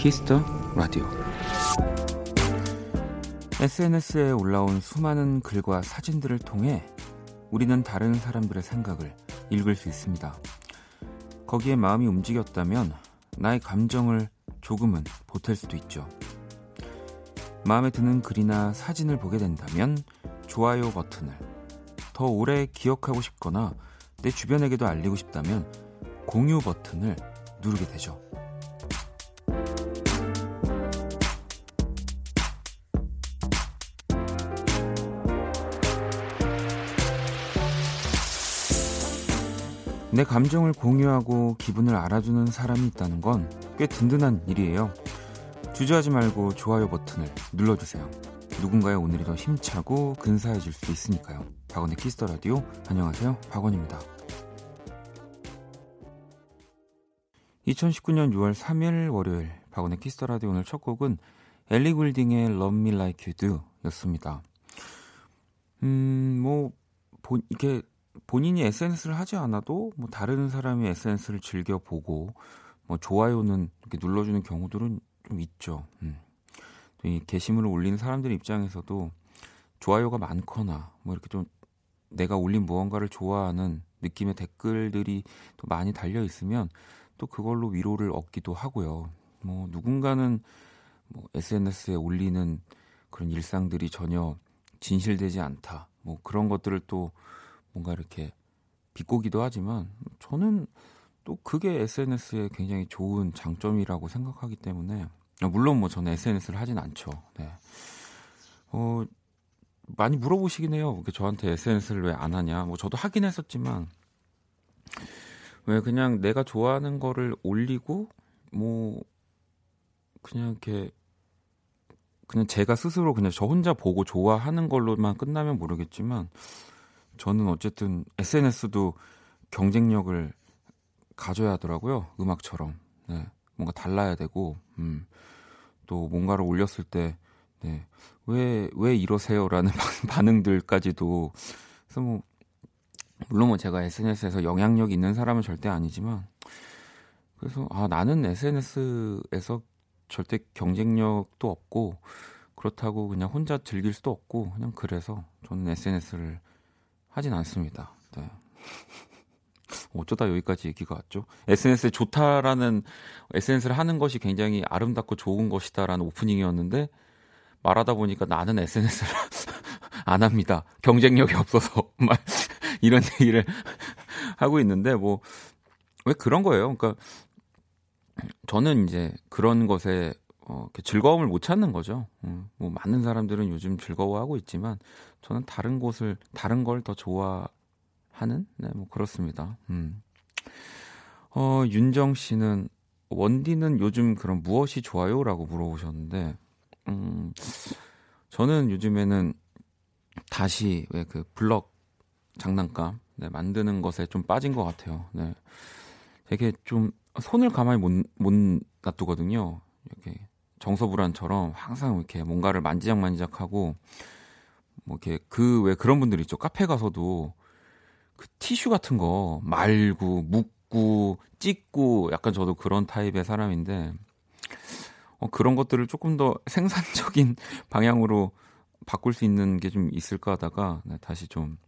키스 더 라디오 SNS에 올라온 수많은 글과 사진들을 통해 우리는 다른 사람들의 생각을 읽을 수 있습니다. 거기에 마음이 움직였다면 나의 감정을 조금은 보탤 수도 있죠. 마음에 드는 글이나 사진을 보게 된다면 좋아요 버튼을 더 오래 기억하고 싶거나 내 주변에게도 알리고 싶다면 공유 버튼을 누르게 되죠. 내 감정을 공유하고 기분을 알아주는 사람이 있다는 건 꽤 든든한 일이에요. 주저하지 말고 좋아요 버튼을 눌러주세요. 누군가의 오늘이 더 힘차고 근사해질 수 있으니까요. 박원의 키스 더 라디오 안녕하세요. 박원입니다. 2019년 6월 3일 월요일 박원의 키스 더 라디오 오늘 첫 곡은 엘리 굴딩의 Love Me Like You Do 였습니다. 음, 뭐, 본, 이게 본인이 SNS를 하지 않아도 뭐 다른 사람이 SNS를 즐겨 보고 뭐 좋아요는 이렇게 눌러주는 경우들은 좀 있죠. 음. 이 게시물을 올리는 사람들 입장에서도 좋아요가 많거나 뭐 이렇게 좀 내가 올린 무언가를 좋아하는 느낌의 댓글들이 또 많이 달려 있으면 또 그걸로 위로를 얻기도 하고요. 뭐 누군가는 뭐 SNS에 올리는 그런 일상들이 전혀 진실되지 않다. 뭐 그런 것들을 또 뭔가 이렇게 비꼬기도 하지만 저는 또 그게 SNS의 굉장히 좋은 장점이라고 생각하기 때문에 물론 뭐 저는 SNS를 하진 않죠. 네. 어, 많이 물어보시긴 해요. 저한테 SNS를 왜 안 하냐. 뭐 저도 하긴 했었지만 왜 그냥 내가 좋아하는 거를 올리고 뭐 그냥 이렇게 그냥 제가 스스로 그냥 저 혼자 보고 좋아하는 걸로만 끝나면 모르겠지만 저는 어쨌든 SNS도 경쟁력을 가져야 하더라고요. 음악처럼. 네. 뭔가 달라야 되고, 음. 또 뭔가를 올렸을 때, 네. 왜, 왜 이러세요? 라는 반응들까지도. 그래서 뭐, 물론 뭐 제가 SNS에서 영향력 있는 사람은 절대 아니지만, 그래서, 아, 나는 SNS에서 절대 경쟁력도 없고, 그렇다고 그냥 혼자 즐길 수도 없고, 그냥 그래서 저는 SNS를 하진 않습니다. 네. 어쩌다 여기까지 얘기가 왔죠? SNS에 좋다라는 SNS를 하는 것이 굉장히 아름답고 좋은 것이다라는 오프닝이었는데 말하다 보니까 나는 SNS를 안 합니다. 경쟁력이 없어서 막 이런 얘기를 하고 있는데 뭐 왜 그런 거예요? 그러니까 저는 이제 그런 것에 어, 즐거움을 못 찾는 거죠. 음, 뭐 많은 사람들은 요즘 즐거워하고 있지만 저는 다른 곳을 다른 걸 더 좋아하는 네, 뭐 그렇습니다. 음. 어, 윤정 씨는 원디는 요즘 그런 무엇이 좋아요라고 물어보셨는데 음, 저는 요즘에는 다시 왜 그 블럭 장난감 네, 만드는 것에 좀 빠진 것 같아요. 네. 되게 좀 손을 가만히 못, 못 놔두거든요. 이렇게 정서불안처럼 항상 이렇게 뭔가를 만지작만지작하고 뭐 이렇게 그 왜 그런 분들 있죠. 카페 가서도 그 티슈 같은 거 말고 묶고 찢고 약간 저도 그런 타입의 사람인데 어, 그런 것들을 조금 더 생산적인 방향으로 바꿀 수 있는 게 좀 있을까 하다가 네, 다시 좀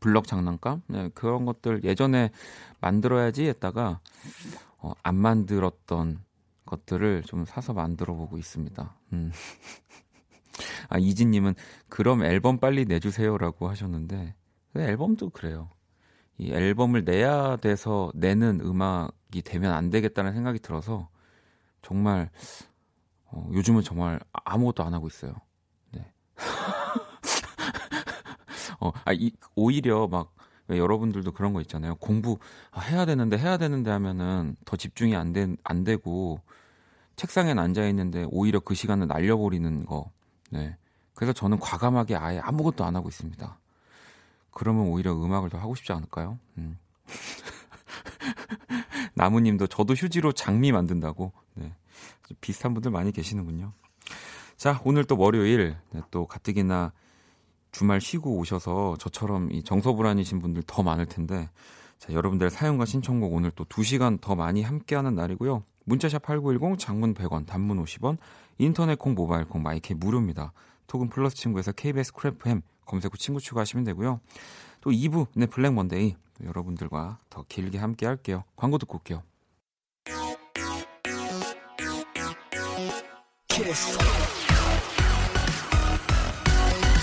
블럭 장난감 네, 그런 것들 예전에 만들어야지 했다가 어, 안 만들었던 것들을 좀 사서 만들어 보고 있습니다. 음. 아, 이진님은 그럼 앨범 빨리 내주세요라고 하셨는데, 그 앨범도 그래요. 이 앨범을 내야 돼서 내는 음악이 되면 안 되겠다는 생각이 들어서 정말 어, 요즘은 정말 아무것도 안 하고 있어요. 네. 어, 아, 이, 오히려 막 여러분들도 그런 거 있잖아요. 공부 아, 해야 되는데 해야 되는데 하면은 더 집중이 안, 된, 안 되고 책상에 앉아 있는데 오히려 그 시간을 날려버리는 거. 네. 그래서 저는 과감하게 아예 아무것도 안 하고 있습니다. 그러면 오히려 음악을 더 하고 싶지 않을까요? 음. 나무님도 저도 휴지로 장미 만든다고. 네. 비슷한 분들 많이 계시는군요. 자, 오늘 또 월요일 네, 또 가뜩이나 주말 쉬고 오셔서 저처럼 이 정서불안이신 분들 더 많을 텐데 자, 여러분들의 사연과 신청곡 오늘 또 2시간 더 많이 함께하는 날이고요. 문자 샵 8910 장문 100원, 단문 50원, 인터넷 콩, 모바일 콩, 마이 케이 무료입니다. 톡은 플러스 친구에서 KBS 쿨FM 검색 후 친구 추가하시면 되고요. 또 2부 네 Black Monday 여러분들과 더 길게 함께 할게요. 광고 듣고 올게요. 키스.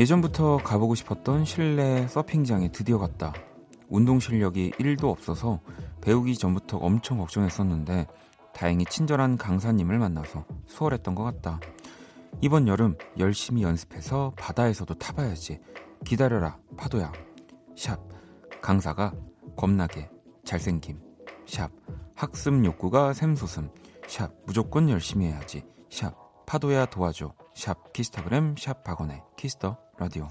예전부터 가보고 싶었던 실내 서핑장에 드디어 갔다. 운동 실력이 1도 없어서 배우기 전부터 엄청 걱정했었는데 다행히 친절한 강사님을 만나서 수월했던 것 같다. 이번 여름 열심히 연습해서 바다에서도 타봐야지. 기다려라, 파도야. 샵. 강사가 겁나게 잘생김. 샵. 학습 욕구가 샘솟음. 샵. 무조건 열심히 해야지. 샵. 파도야 도와줘. 샵. 키스타그램 샵 박원의 키스터 라디오.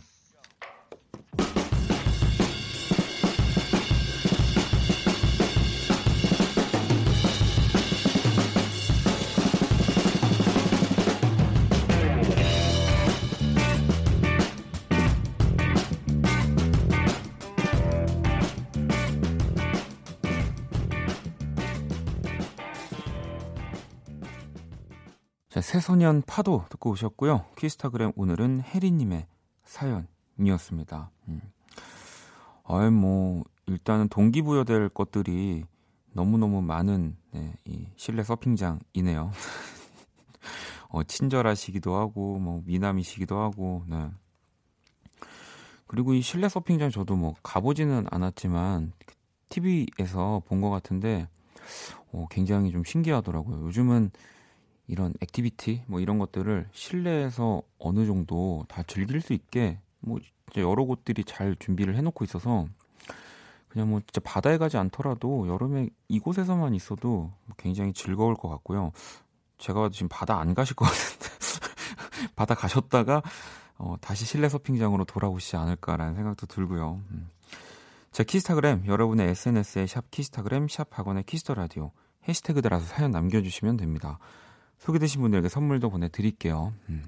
자, 새소년 파도 듣고 오셨고요. 키스타그램 오늘은 혜리님의 사연이었습니다. 음. 아이, 뭐, 일단은 동기부여될 것들이 너무너무 많은, 네, 이 실내 서핑장이네요. 어, 친절하시기도 하고, 뭐, 미남이시기도 하고, 네. 그리고 이 실내 서핑장 저도 뭐, 가보지는 않았지만, TV에서 본 것 같은데, 어, 굉장히 좀 신기하더라고요. 요즘은 이런 activity 뭐 이런 것들을 실내에서 어느 정도 다 즐길 수 있게 뭐 여러 곳들이 잘 준비를 해놓고 있어서 그냥 뭐 진짜 바다에 가지 않더라도 여름에 이곳에서만 있어도 굉장히 즐거울 것 같고요. 제가 지금 바다 안 가실 것 같은데 바다 가셨다가 어, 다시 실내 서핑장으로 돌아오시지 않을까라는 생각도 들고요. 음. 자 키스타그램 여러분의 SNS에 샵 키스타그램 샵 박원의 키스 더 라디오 해시태그 들어서 사연 남겨주시면 됩니다. 소개되신 분들에게 선물도 보내드릴게요. 음.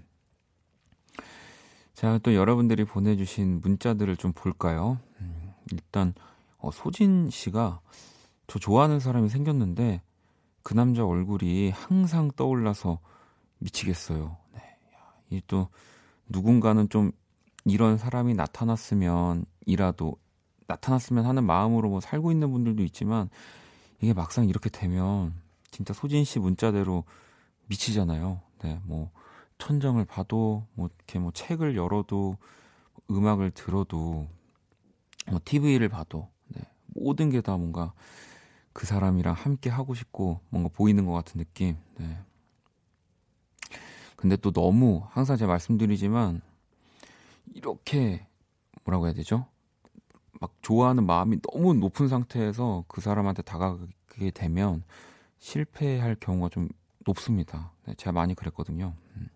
자, 또 여러분들이 보내주신 문자들을 좀 볼까요? 음, 일단, 어, 소진 씨가 저 좋아하는 사람이 생겼는데 그 남자 얼굴이 항상 떠올라서 미치겠어요. 네. 이 또 누군가는 좀 이런 사람이 나타났으면 이라도 나타났으면 하는 마음으로 뭐 살고 있는 분들도 있지만 이게 막상 이렇게 되면 진짜 소진 씨 문자대로 미치잖아요. 네, 뭐 천정을 봐도 뭐 이렇게 뭐 책을 열어도 음악을 들어도 뭐 TV를 봐도 네, 모든 게 다 뭔가 그 사람이랑 함께 하고 싶고 뭔가 보이는 것 같은 느낌. 네. 근데 또 너무 항상 제가 말씀드리지만 이렇게 뭐라고 해야 되죠? 막 좋아하는 마음이 너무 높은 상태에서 그 사람한테 다가가게 되면 실패할 경우가 좀 높습니다. 네, 제가 많이 그랬거든요. 음.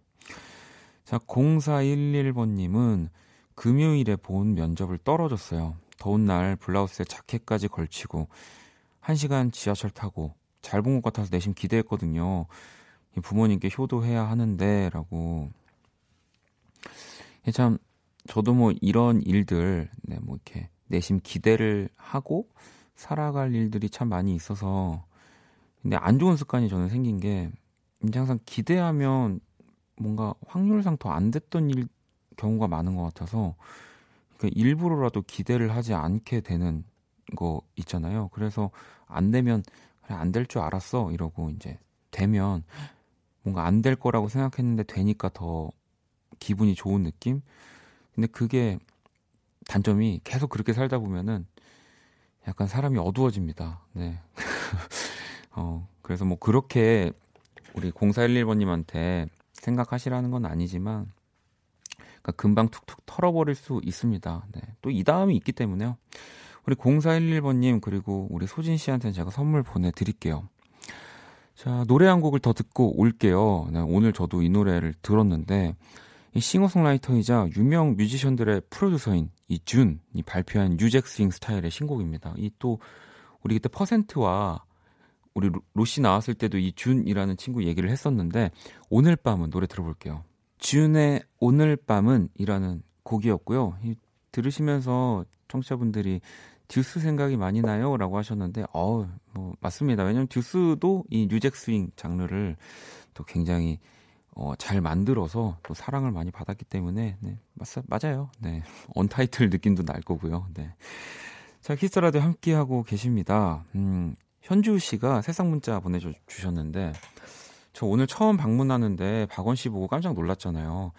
자, 0411번님은 금요일에 본 면접을 떨어졌어요. 더운 날 블라우스에 자켓까지 걸치고 1시간 지하철 타고 잘 본 것 같아서 내심 기대했거든요. 부모님께 효도해야 하는데 라고 참 저도 뭐 이런 일들 네, 뭐 이렇게 내심 기대를 하고 살아갈 일들이 참 많이 있어서 근데 안 좋은 습관이 저는 생긴 게 이제 항상 기대하면 뭔가 확률상 더 안 됐던 일 경우가 많은 것 같아서 그러니까 일부러라도 기대를 하지 않게 되는 거 있잖아요. 그래서 안 되면 그래 안 될 줄 알았어 이러고 이제 되면 뭔가 안 될 거라고 생각했는데 되니까 더 기분이 좋은 느낌. 근데 그게 단점이 계속 그렇게 살다 보면은 약간 사람이 어두워집니다. 네. 어, 그래서 뭐 그렇게 우리 0411번님한테 생각하시라는 건 아니지만 그러니까 금방 툭툭 털어버릴 수 있습니다. 네. 또 이 다음이 있기 때문에요. 우리 0411번님 그리고 우리 소진 씨한테는 제가 선물 보내드릴게요. 자, 노래 한 곡을 더 듣고 올게요. 네, 오늘 저도 이 노래를 들었는데, 이 싱어송라이터이자 유명 뮤지션들의 프로듀서인 이 준이 발표한 new jack swing 스타일의 신곡입니다. 이 또, 우리 그때 퍼센트와 우리 로시 나왔을 때도 이 준이라는 친구 얘기를 했었는데, 오늘 밤은 노래 들어볼게요. 준의 오늘 밤은 이라는 곡이었고요. 이, 들으시면서 청취자분들이 듀스 생각이 많이 나요? 라고 하셨는데, 어, 뭐, 맞습니다. 왜냐면 듀스도 이 new jack swing 장르를 또 굉장히 어, 잘 만들어서 또 사랑을 많이 받았기 때문에, 네, 맞, 맞아요. 네. 언타이틀 느낌도 날 거고요. 네. 자, 키스라디오 함께하고 계십니다. 음, 현주 씨가 세상 문자 보내주셨는데, 저 오늘 처음 방문하는데 박원 씨 보고 깜짝 놀랐잖아요.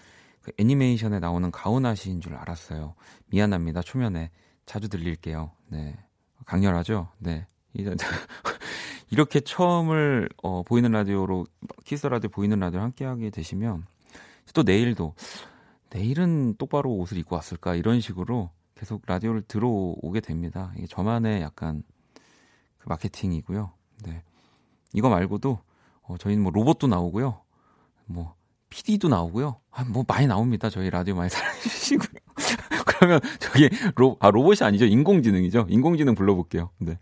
그 애니메이션에 나오는 가오나시인 줄 알았어요. 미안합니다. 초면에. 자주 들릴게요. 네. 강렬하죠? 네. 이렇게 처음을 어, 보이는 라디오로 키스 라디오 보이는 라디오 함께 하게 되시면 또 내일도 내일은 똑바로 옷을 입고 왔을까 이런 식으로 계속 라디오를 들어오게 됩니다. 이게 저만의 약간 그 마케팅이고요. 네. 이거 말고도 어, 저희는 뭐 로봇도 나오고요. 뭐 PD도 나오고요. 아, 뭐 많이 나옵니다. 저희 라디오 많이 사랑해 주시고요. 그러면 저기 로, 아, 로봇이 아니죠. 인공지능이죠. 인공지능 불러볼게요. 네.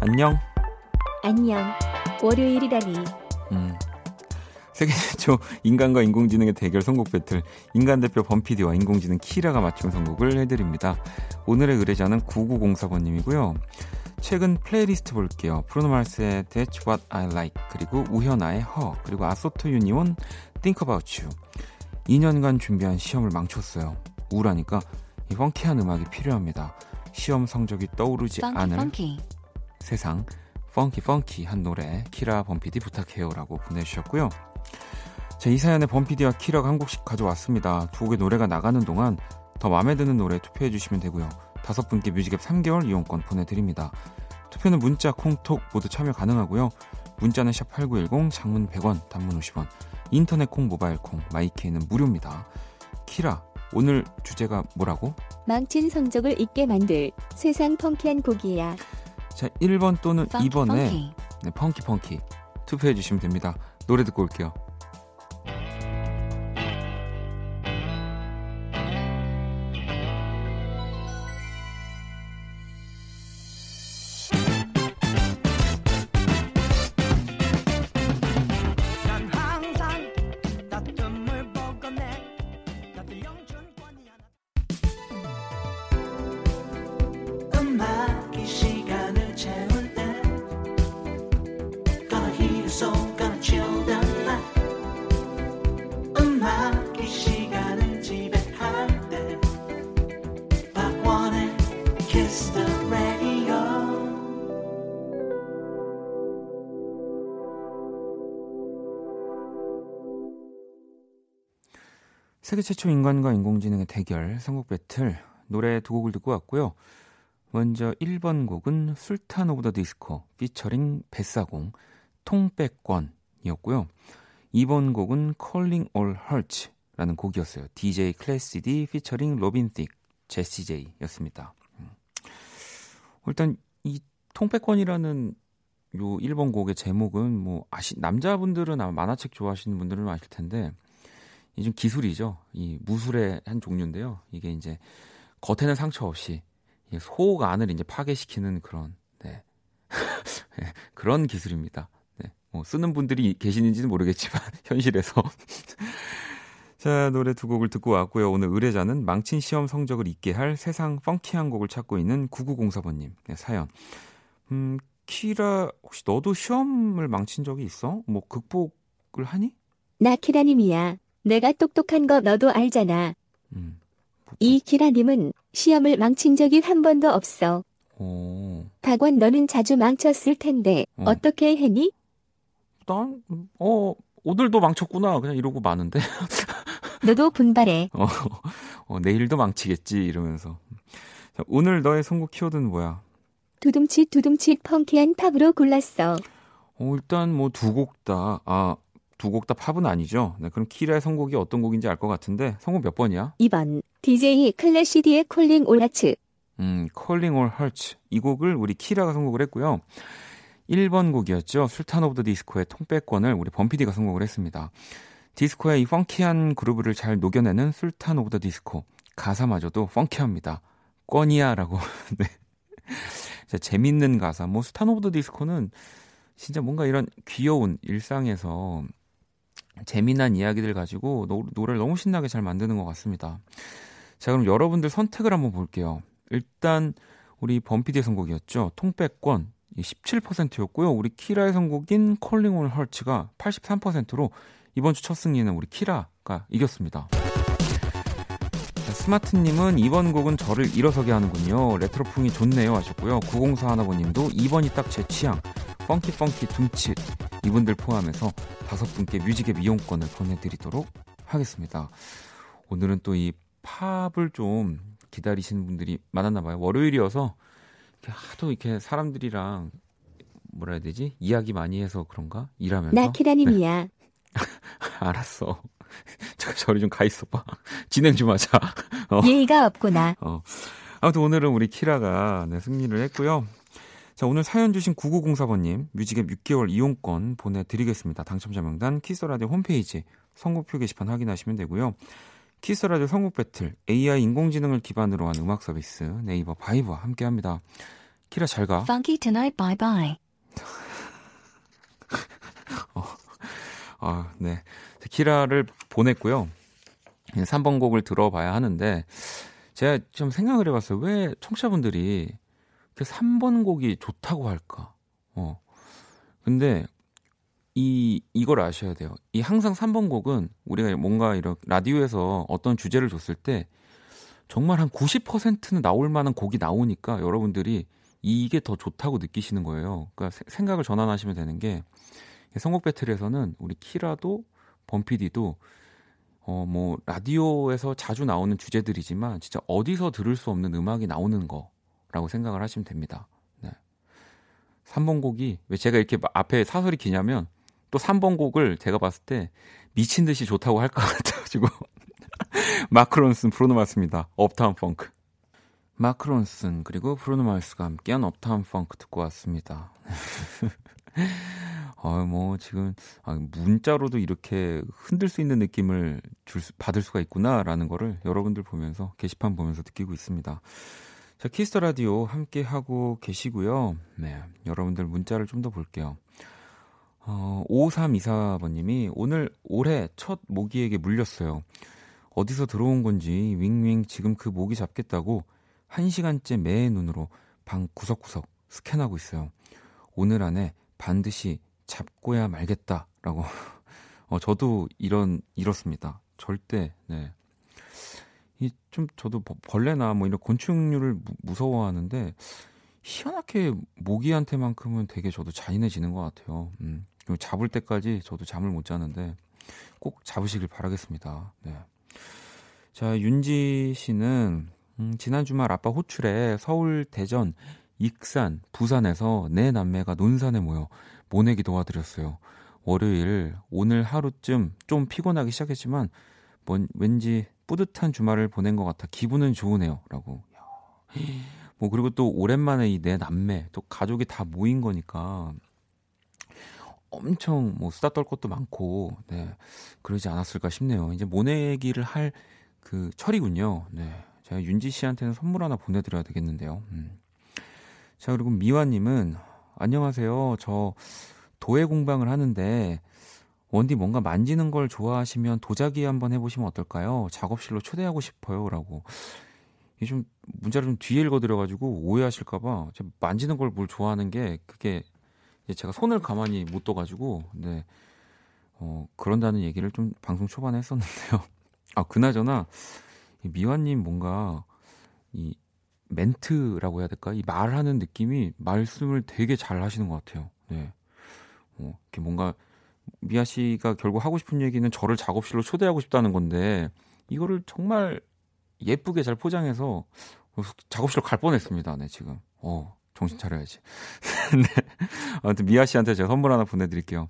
안녕. 안녕. 월요일이라니. 음. 세계 최초 인간과 인공지능의 대결 선곡 배틀 인간 대표 범피디와 인공지능 키라가 맞춘 선곡을 해드립니다. 오늘의 의뢰자는 9904번님이고요. 최근 플레이리스트 볼게요. 브루노 마스의 That's What I Like 그리고 우현아의 허 그리고 아소토 유니온 Think About Chu 2년간 준비한 시험을 망쳤어요. 우울하니까 이 funky한 음악이 필요합니다. 시험 성적이 떠오르지 funky, 않을 funky. 세상 funky funky한 노래 키라 범피디 부탁해요라고 보내주셨고요. 자, 이 사연에 범피디와 키라가 한 곡씩 가져왔습니다. 두 곡의 노래가 나가는 동안 더 마음에 드는 노래 투표해 주시면 되고요. 다섯 분께 뮤직앱 3개월 이용권 보내드립니다. 투표는 문자, 콩톡 모두 참여 가능하고요. 문자는 샵8910, 장문 100원, 단문 50원, 인터넷 콩, 모바일 콩, 마이케이는 무료입니다. 키라, 오늘 주제가 뭐라고? 망친 성적을 잊게 만들 세상 funky한 곡이야. 자, 1번 또는 funky, 2번에 funky. 네, 펑키 펑키 투표해 주시면 됩니다. 노래 듣고 올게요. 세계 최초 인간과 인공지능의 대결 선곡 배틀 노래 두 곡을 듣고 왔고요. 먼저 1번 곡은 술탄 오브 더 디스코 피처링 뱃사공 통백권이었고요. 2번 곡은 Calling All Hearts라는 곡이었어요. DJ 클래시디 피처링 로빈 틱 제시 제이였습니다. 음. 일단 이 통백권이라는 요 1번 곡의 제목은 뭐 아시 남자분들은 아마 만화책 좋아하시는 분들은 아실 텐데 이 좀 기술이죠. 이 무술의 한 종류인데요. 이게 이제 겉에는 상처 없이 속 안을 이제 파괴시키는 그런 네. 네. 그런 기술입니다. 네. 뭐 쓰는 분들이 계시는지는 모르겠지만 현실에서 자 노래 두 곡을 듣고 왔고요. 오늘 의뢰자는 망친 시험 성적을 잊게 할 세상 펑키한 곡을 찾고 있는 9904번님 네, 사연. 음 키라 혹시 너도 시험을 망친 적이 있어? 뭐 극복을 하니? 나 키라님이야. 내가 똑똑한 거 너도 알잖아. 음. 이 기라님은 시험을 망친 적이 한 번도 없어. 오. 박원 너는 자주 망쳤을 텐데 어. 떻게 했니? 난, 어, 오늘도 망쳤구나. 그냥 이러고 마는데. 너도 분발해. 어, 어, 내일도 망치겠지. 이러면서. 자, 오늘 너의 선곡 키워드는 뭐야? 두둠칫 두둠칫 펑키한 팝으로 골랐어. 어, 일단 뭐 두 곡 다, 아, 두 곡 다 팝은 아니죠. 네, 그럼 키라의 선곡이 어떤 곡인지 알 것 같은데 선곡 몇 번이야? 2번 DJ 캐시디의 Calling All Hearts. 음, Calling All Hearts. 이 곡을 우리 키라가 선곡을 했고요. 1번 곡이었죠. 술탄 오브 더 디스코의 통백권을 우리 범피디가 선곡을 했습니다. 디스코의 이 funky한 groove를 잘 녹여내는 술탄 오브 더 디스코. 가사마저도 funky합니다. 꺼니야라고. 네. 재밌는 가사. 뭐 술탄 오브 더 디스코는 진짜 뭔가 이런 귀여운 일상에서 재미난 이야기들 가지고 노, 노래를 너무 신나게 잘 만드는 것 같습니다. 자, 그럼 여러분들 선택을 한번 볼게요. 일단 우리 범피디의 선곡이었죠. 통백권 17%였고요. 우리 키라의 선곡인 Calling All Hearts가 83%로 이번 주 첫 승리는 우리 키라가 이겼습니다. 스마트님은 이번 곡은 저를 일어서게 하는군요. 레트로풍이 좋네요 하셨고요. 9041 하나님도 2번이 딱 제 취향. funky funky 둠칫 이분들 포함해서 다섯 분께 뮤직앱 이용권을 보내드리도록 하겠습니다. 오늘은 또 이 팝을 좀 기다리시는 분들이 많았나 봐요. 월요일이어서 이렇게 하도 이렇게 사람들이랑 뭐라 해야 되지? 이야기 많이 해서 그런가? 일하면서. 나 키라님이야. 네. 알았어. 잠깐 저리 좀 가 있어봐. 진행 좀 하자. 어. 예의가 없구나. 어. 아무튼 오늘은 우리 키라가 네, 승리를 했고요. 자, 오늘 사연 주신 9904번님, 뮤직앱 6개월 이용권 보내드리겠습니다. 당첨자 명단 키스라디오 홈페이지 선곡표 게시판 확인하시면 되고요. 키스라디오 선곡 battle, AI 인공지능을 기반으로 한 음악 서비스 네이버 바이브와 함께 합니다. 키라 잘 가. Funky tonight, bye bye. 어, 아, 네. 키라를 보냈고요. 3번 곡을 들어봐야 하는데 제가 좀 생각을 해봤어요. 왜 청취자분들이 그 3번 곡이 좋다고 할까? 어. 근데 이 이걸 아셔야 돼요. 이 항상 3번 곡은 우리가 뭔가 이런 라디오에서 어떤 주제를 줬을 때 정말 한 90%는 나올 만한 곡이 나오니까 여러분들이 이게 더 좋다고 느끼시는 거예요. 그러니까 생각을 전환하시면 되는 게 선곡 배틀에서는 우리 키라도 범피디도 어 뭐 라디오에서 자주 나오는 주제들이지만 진짜 어디서 들을 수 없는 음악이 나오는 거 라고 생각을 하시면 됩니다. 네. 3번 곡이 왜 제가 이렇게 앞에 사설이 기냐면 또 3번 곡을 제가 봤을 때 미친 듯이 좋다고 할 것 같아가지고 마크론슨 브루노 마스입니다. 업타운 펑크. 마크 론슨 그리고 브루노 마스가 함께한 Uptown Funk 듣고 왔습니다. 아, 뭐, 지금, 아, 문자로도 이렇게 흔들 수 있는 느낌을 줄 수, 받을 수가 있구나라는 거를 여러분들 보면서, 게시판 보면서 느끼고 있습니다. 자, 키스 더 라디오 함께 하고 계시고요. 네. 여러분들 문자를 좀 더 볼게요. 어, 5324번님이 오늘 올해 첫 모기에게 물렸어요. 어디서 들어온 건지 윙윙 지금 그 모기 잡겠다고 1시간째 매 눈으로 방 구석구석 스캔하고 있어요. 오늘 안에 반드시 잡고야 말겠다라고. 어, 저도 이런, 이렇습니다. 절대, 네. 이 좀 저도 벌레나 뭐 이런 곤충류를 무서워하는데 희한하게 모기한테만큼은 되게 저도 잔인해지는 것 같아요. 음. 잡을 때까지 저도 잠을 못 자는데 꼭 잡으시길 바라겠습니다. 네. 자, 윤지 씨는 음, 지난 주말 아빠 호출에 서울, 대전, 익산, 부산에서 내 남매가 논산에 모여 모내기 도와드렸어요. 월요일 오늘 하루쯤 좀 피곤하기 시작했지만 뭔, 왠지 뿌듯한 주말을 보낸 것 같아 기분은 좋으네요. 라고. 뭐, 그리고 또 오랜만에 이 내 남매, 또 가족이 다 모인 거니까 엄청 뭐 수다 떨 것도 많고, 네. 그러지 않았을까 싶네요. 이제 모내기를 할 그 철이군요. 네. 제가 윤지 씨한테는 선물 하나 보내드려야 되겠는데요. 음. 자, 그리고 미화님은 안녕하세요. 저 도예 공방을 하는데 원디 뭔가 만지는 걸 좋아하시면 도자기 한번 해보시면 어떨까요? 작업실로 초대하고 싶어요라고. 이게 좀 문자를 좀 뒤에 읽어드려가지고 오해하실까봐 만지는 걸 뭘 좋아하는 게 그게 제가 손을 가만히 못 둬가지고 네. 어, 그런다는 얘기를 좀 방송 초반에 했었는데요. 아 그나저나 미화님 뭔가 이 멘트라고 해야 될까? 이 말하는 느낌이 말씀을 되게 잘 하시는 것 같아요. 네. 어, 이렇게 뭔가 미아 씨가 결국 하고 싶은 얘기는 저를 작업실로 초대하고 싶다는 건데 이거를 정말 예쁘게 잘 포장해서 작업실로 갈 뻔했습니다. 네, 지금. 어, 정신 차려야지. 네. 아무튼 미아 씨한테 제가 선물 하나 보내드릴게요.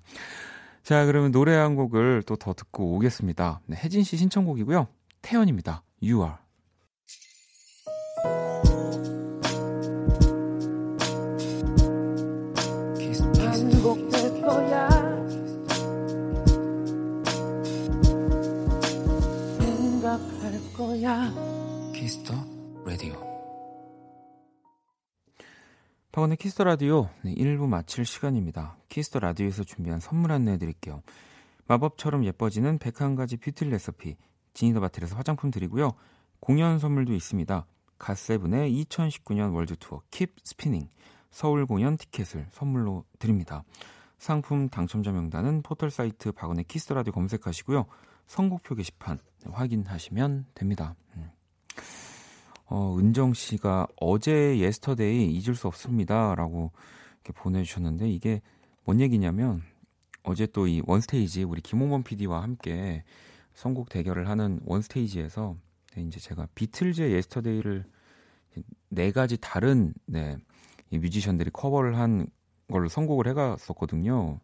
자, 그러면 노래 한 곡을 또 더 듣고 오겠습니다. 네, 혜진 씨 신청곡이고요. 태연입니다. You are. 키스 더 라디오 박원의 키스 더 라디오 네, 1부 마칠 시간입니다. 키스 더 라디오에서 준비한 선물 안내해 드릴게요. 마법처럼 예뻐지는 101가지 뷰티 레시피 지니 더 바틀에서 화장품 드리고요. 공연 선물도 있습니다. 갓세븐의 2019년 월드 투어 Keep Spinning 서울 공연 티켓을 선물로 드립니다. 상품 당첨자 명단은 포털 사이트 박원의 키스 더 라디오 검색하시고요. 선곡표 게시판 확인하시면 됩니다. 음. 어, 은정 씨가 어제 Yesterday 잊을 수 없습니다라고 이렇게 보내주셨는데 이게 뭔 얘기냐면 어제 또 이 원스테이지 우리 김홍범 PD와 함께 선곡 대결을 하는 원스테이지에서 네, 이제 제가 비틀즈의 Yesterday를 네 가지 다른 네, 이 뮤지션들이 커버를 한 걸로 선곡을 해갔었거든요.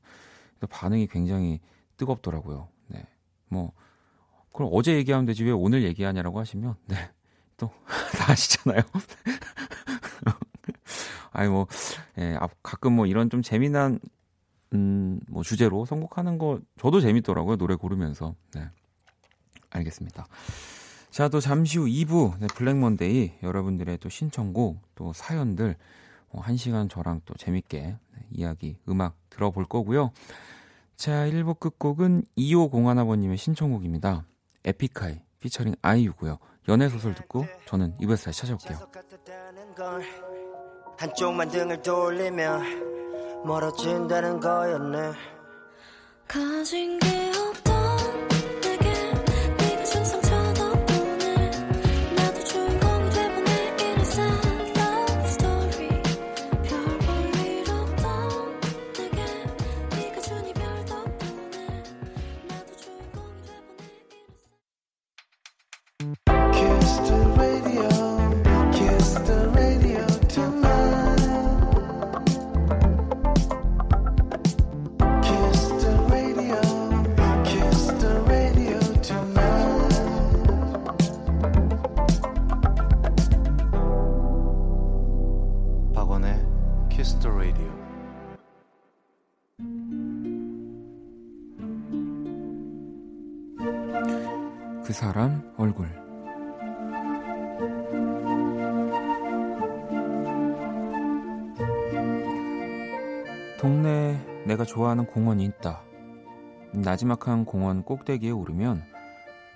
그래서 반응이 굉장히 뜨겁더라고요. 네, 뭐 그럼 어제 얘기하면 되지 왜 오늘 얘기하냐라고 하시면 네, 또 다 아시잖아요. 아니 뭐 예, 가끔 뭐 이런 좀 재미난 음, 뭐 주제로 선곡하는 거 저도 재밌더라고요. 노래 고르면서. 네. 알겠습니다. 자, 또 잠시 후 2부 네, 블랙 먼데이 여러분들의 또 신청곡 또 사연들 뭐 1시간 저랑 또 재밌게 네, 이야기 음악 들어볼 거고요. 자, 1부 끝곡은 2501아버님의 신청곡입니다. 에픽하이 피처링 아이유고요. 연애 소설 듣고 저는 이부에서 다시 찾아올게요. 한쪽만 등을 돌리면 멀어진다는 거였네. 가진 게 사람 좋아하는 공원이 있다. 나지막한 공원 꼭대기에 오르면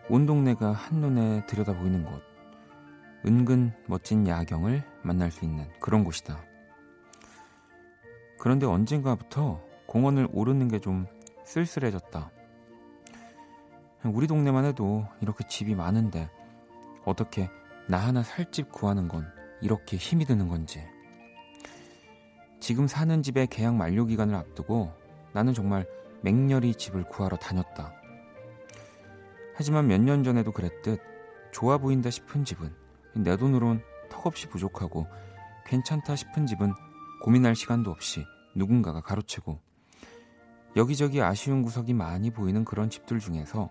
온 동네가 한눈에 들여다 보이는 곳. 은근 멋진 야경을 만날 수 있는 그런 곳이다. 그런데 언젠가부터 공원을 오르는 게 좀 쓸쓸해졌다. 우리 동네만 해도 이렇게 집이 많은데 어떻게 나 하나 살 집 구하는 건 이렇게 힘이 드는 건지. 지금 사는 집의 계약 만료 기간을 앞두고 나는 정말 맹렬히 집을 구하러 다녔다. 하지만 몇 년 전에도 그랬듯 좋아 보인다 싶은 집은 내 돈으론 턱없이 부족하고 괜찮다 싶은 집은 고민할 시간도 없이 누군가가 가로채고 여기저기 아쉬운 구석이 많이 보이는 그런 집들 중에서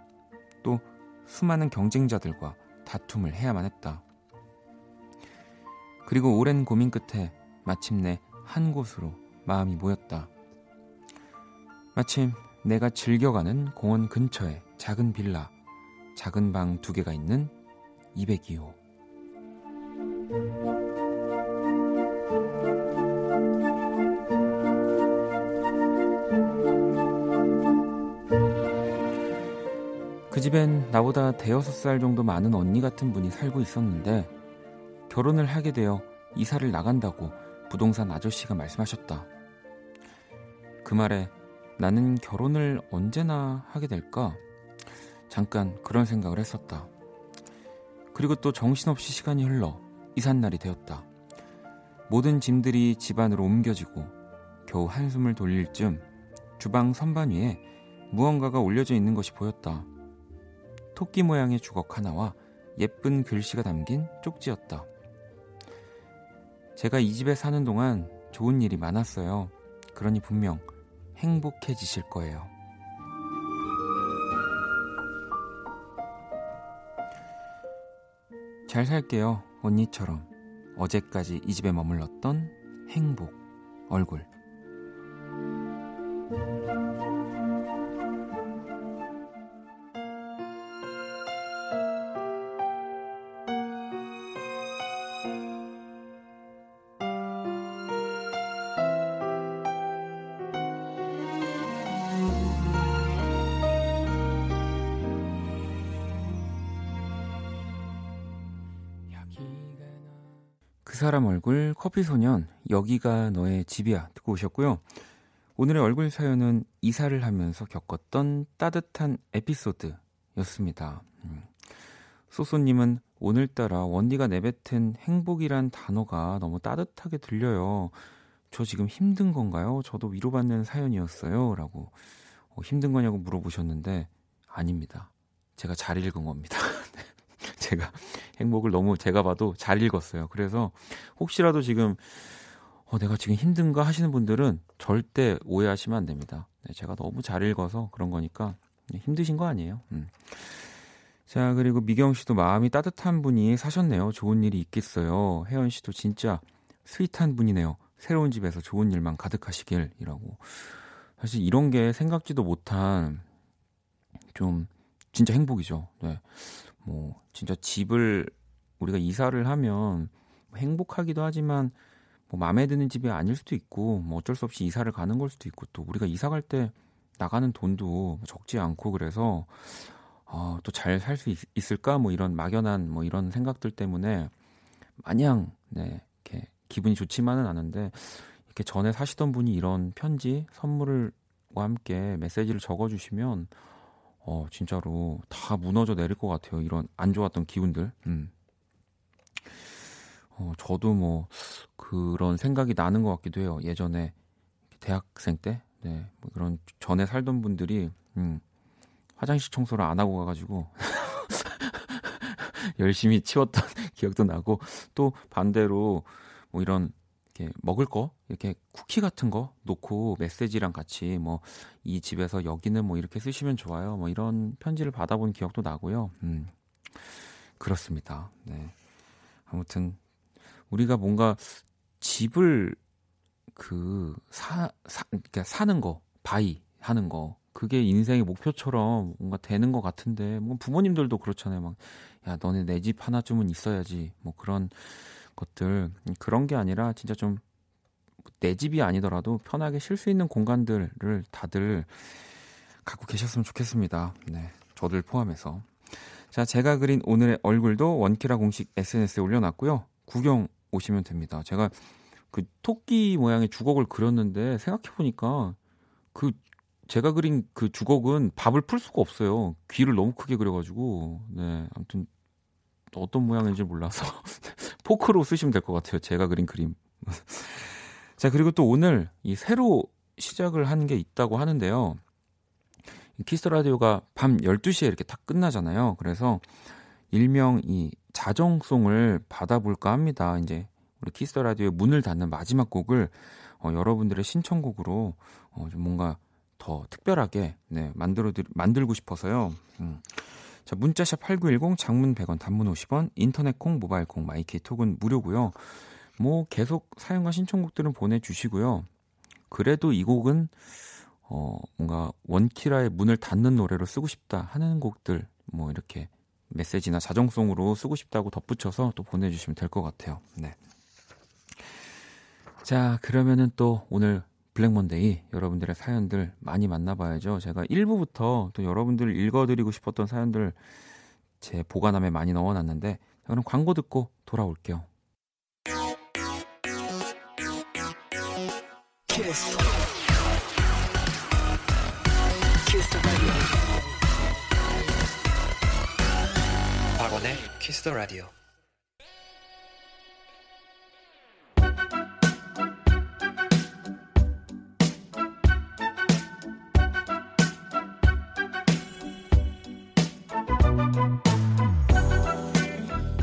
또 수많은 경쟁자들과 다툼을 해야만 했다. 그리고 오랜 고민 끝에 마침내 한 곳으로 마음이 모였다. 마침 내가 즐겨가는 공원 근처에 작은 빌라, 작은 방 두 개가 있는 202호. 그 집엔 나보다 대여섯 살 정도 많은 언니 같은 분이 살고 있었는데 결혼을 하게 되어 이사를 나간다고 부동산 아저씨가 말씀하셨다. 그 말에 나는 결혼을 언제나 하게 될까? 잠깐 그런 생각을 했었다. 그리고 또 정신없이 시간이 흘러 이삿날이 되었다. 모든 짐들이 집안으로 옮겨지고 겨우 한숨을 돌릴 쯤 주방 선반 위에 무언가가 올려져 있는 것이 보였다. 토끼 모양의 주걱 하나와 예쁜 글씨가 담긴 쪽지였다. 제가 이 집에 사는 동안 좋은 일이 많았어요. 그러니 분명 행복해지실 거예요. 잘 살게요, 언니처럼. 어제까지 이 집에 머물렀던 행복, 얼굴. 사람 얼굴 커피소년 여기가 너의 집이야 듣고 오셨고요. 오늘의 얼굴 사연은 이사를 하면서 겪었던 따뜻한 에피소드였습니다. 음. 소소님은 오늘따라 원디가 내뱉은 행복이란 단어가 너무 따뜻하게 들려요. 저 지금 힘든 건가요? 저도 위로받는 사연이었어요. 라고 어, 힘든 거냐고 물어보셨는데 아닙니다. 제가 잘 읽은 겁니다. 제가 행복을 너무 제가 봐도 잘 읽었어요. 그래서 혹시라도 지금 어, 내가 지금 힘든가 하시는 분들은 절대 오해하시면 안 됩니다. 네, 제가 너무 잘 읽어서 그런 거니까 네, 힘드신 거 아니에요. 음. 자, 그리고 미경 씨도 마음이 따뜻한 분이 사셨네요. 좋은 일이 있겠어요. 혜연 씨도 진짜 스윗한 분이네요. 새로운 집에서 좋은 일만 가득하시길이라고. 사실 이런 게 생각지도 못한 좀 진짜 행복이죠. 네. 뭐 진짜 집을 우리가 이사를 하면 행복하기도 하지만 뭐 마음에 드는 집이 아닐 수도 있고 뭐 어쩔 수 없이 이사를 가는 걸 수도 있고 또 우리가 이사 갈 때 나가는 돈도 적지 않고 그래서 어, 또잘 살 수 있을까? 뭐 이런 막연한 뭐 이런 생각들 때문에 마냥 네 이렇게 기분이 좋지만은 않은데 이렇게 전에 사시던 분이 이런 편지 선물과 함께 메시지를 적어주시면 어, 진짜로 다 무너져 내릴 것 같아요. 이런 안 좋았던 기운들. 음. 어, 저도 뭐 그런 생각이 나는 것 같기도 해요. 예전에 대학생 때, 네, 뭐 그런 전에 살던 분들이 음, 화장실 청소를 안 하고 가가지고 열심히 치웠던 기억도 나고 또 반대로 뭐 이런 이렇게 먹을 거 이렇게 쿠키 같은 거 놓고 메시지랑 같이 뭐 이 집에서 여기는 뭐 이렇게 쓰시면 좋아요. 뭐 이런 편지를 받아본 기억도 나고요. 음. 그렇습니다. 네. 아무튼 우리가 뭔가 집을 그 사, 사 그러니까 사는 거, buy 하는 거 그게 인생의 목표처럼 뭔가 되는 것 같은데 뭐 부모님들도 그렇잖아요. 막 야, 너네 내 집 하나쯤은 있어야지. 뭐 그런 것들 그런 게 아니라 진짜 좀 내 집이 아니더라도 편하게 쉴 수 있는 공간들을 다들 갖고 계셨으면 좋겠습니다. 네, 저들 포함해서. 자, 제가 그린 오늘의 얼굴도 원키라 공식 SNS에 올려놨고요. 구경 오시면 됩니다. 제가 그 토끼 모양의 주걱을 그렸는데 생각해 보니까 그 제가 그린 그 주걱은 밥을 풀 수가 없어요. 귀를 너무 크게 그려가지고 네 아무튼 어떤 모양인지 몰라서 포크로 쓰시면 될 것 같아요. 제가 그린 그림. 자, 그리고 또 오늘 이 새로 시작을 한 게 있다고 하는데요. 키스 라디오가 밤 12시에 이렇게 딱 끝나잖아요. 그래서 일명 이 자정송을 받아볼까 합니다. 이제 우리 키스 라디오의 문을 닫는 마지막 곡을 어, 여러분들의 신청곡으로 어, 좀 뭔가 더 특별하게 네, 만들어 만들고 싶어서요. 음. 자, 문자샵 8910 장문 100원 단문 50원 인터넷 콩 모바일 콩 마이케이 톡은 무료고요. 뭐 계속 사연과 신청곡들은 보내 주시고요. 그래도 이 곡은 어 뭔가 원키라의 문을 닫는 노래로 쓰고 싶다 하는 곡들 뭐 이렇게 메시지나 자정송으로 쓰고 싶다고 덧붙여서 또 보내 주시면 될 것 같아요. 네. 자, 그러면은 또 오늘 블랙먼데이 여러분들의 사연들 많이 만나봐야죠. 제가 1부부터 또 여러분들 읽어드리고 싶었던 사연들 제 보관함에 많이 넣어놨는데 그럼 광고 듣고 돌아올게요. 키스. 키스 박원의 키스 더 라디오.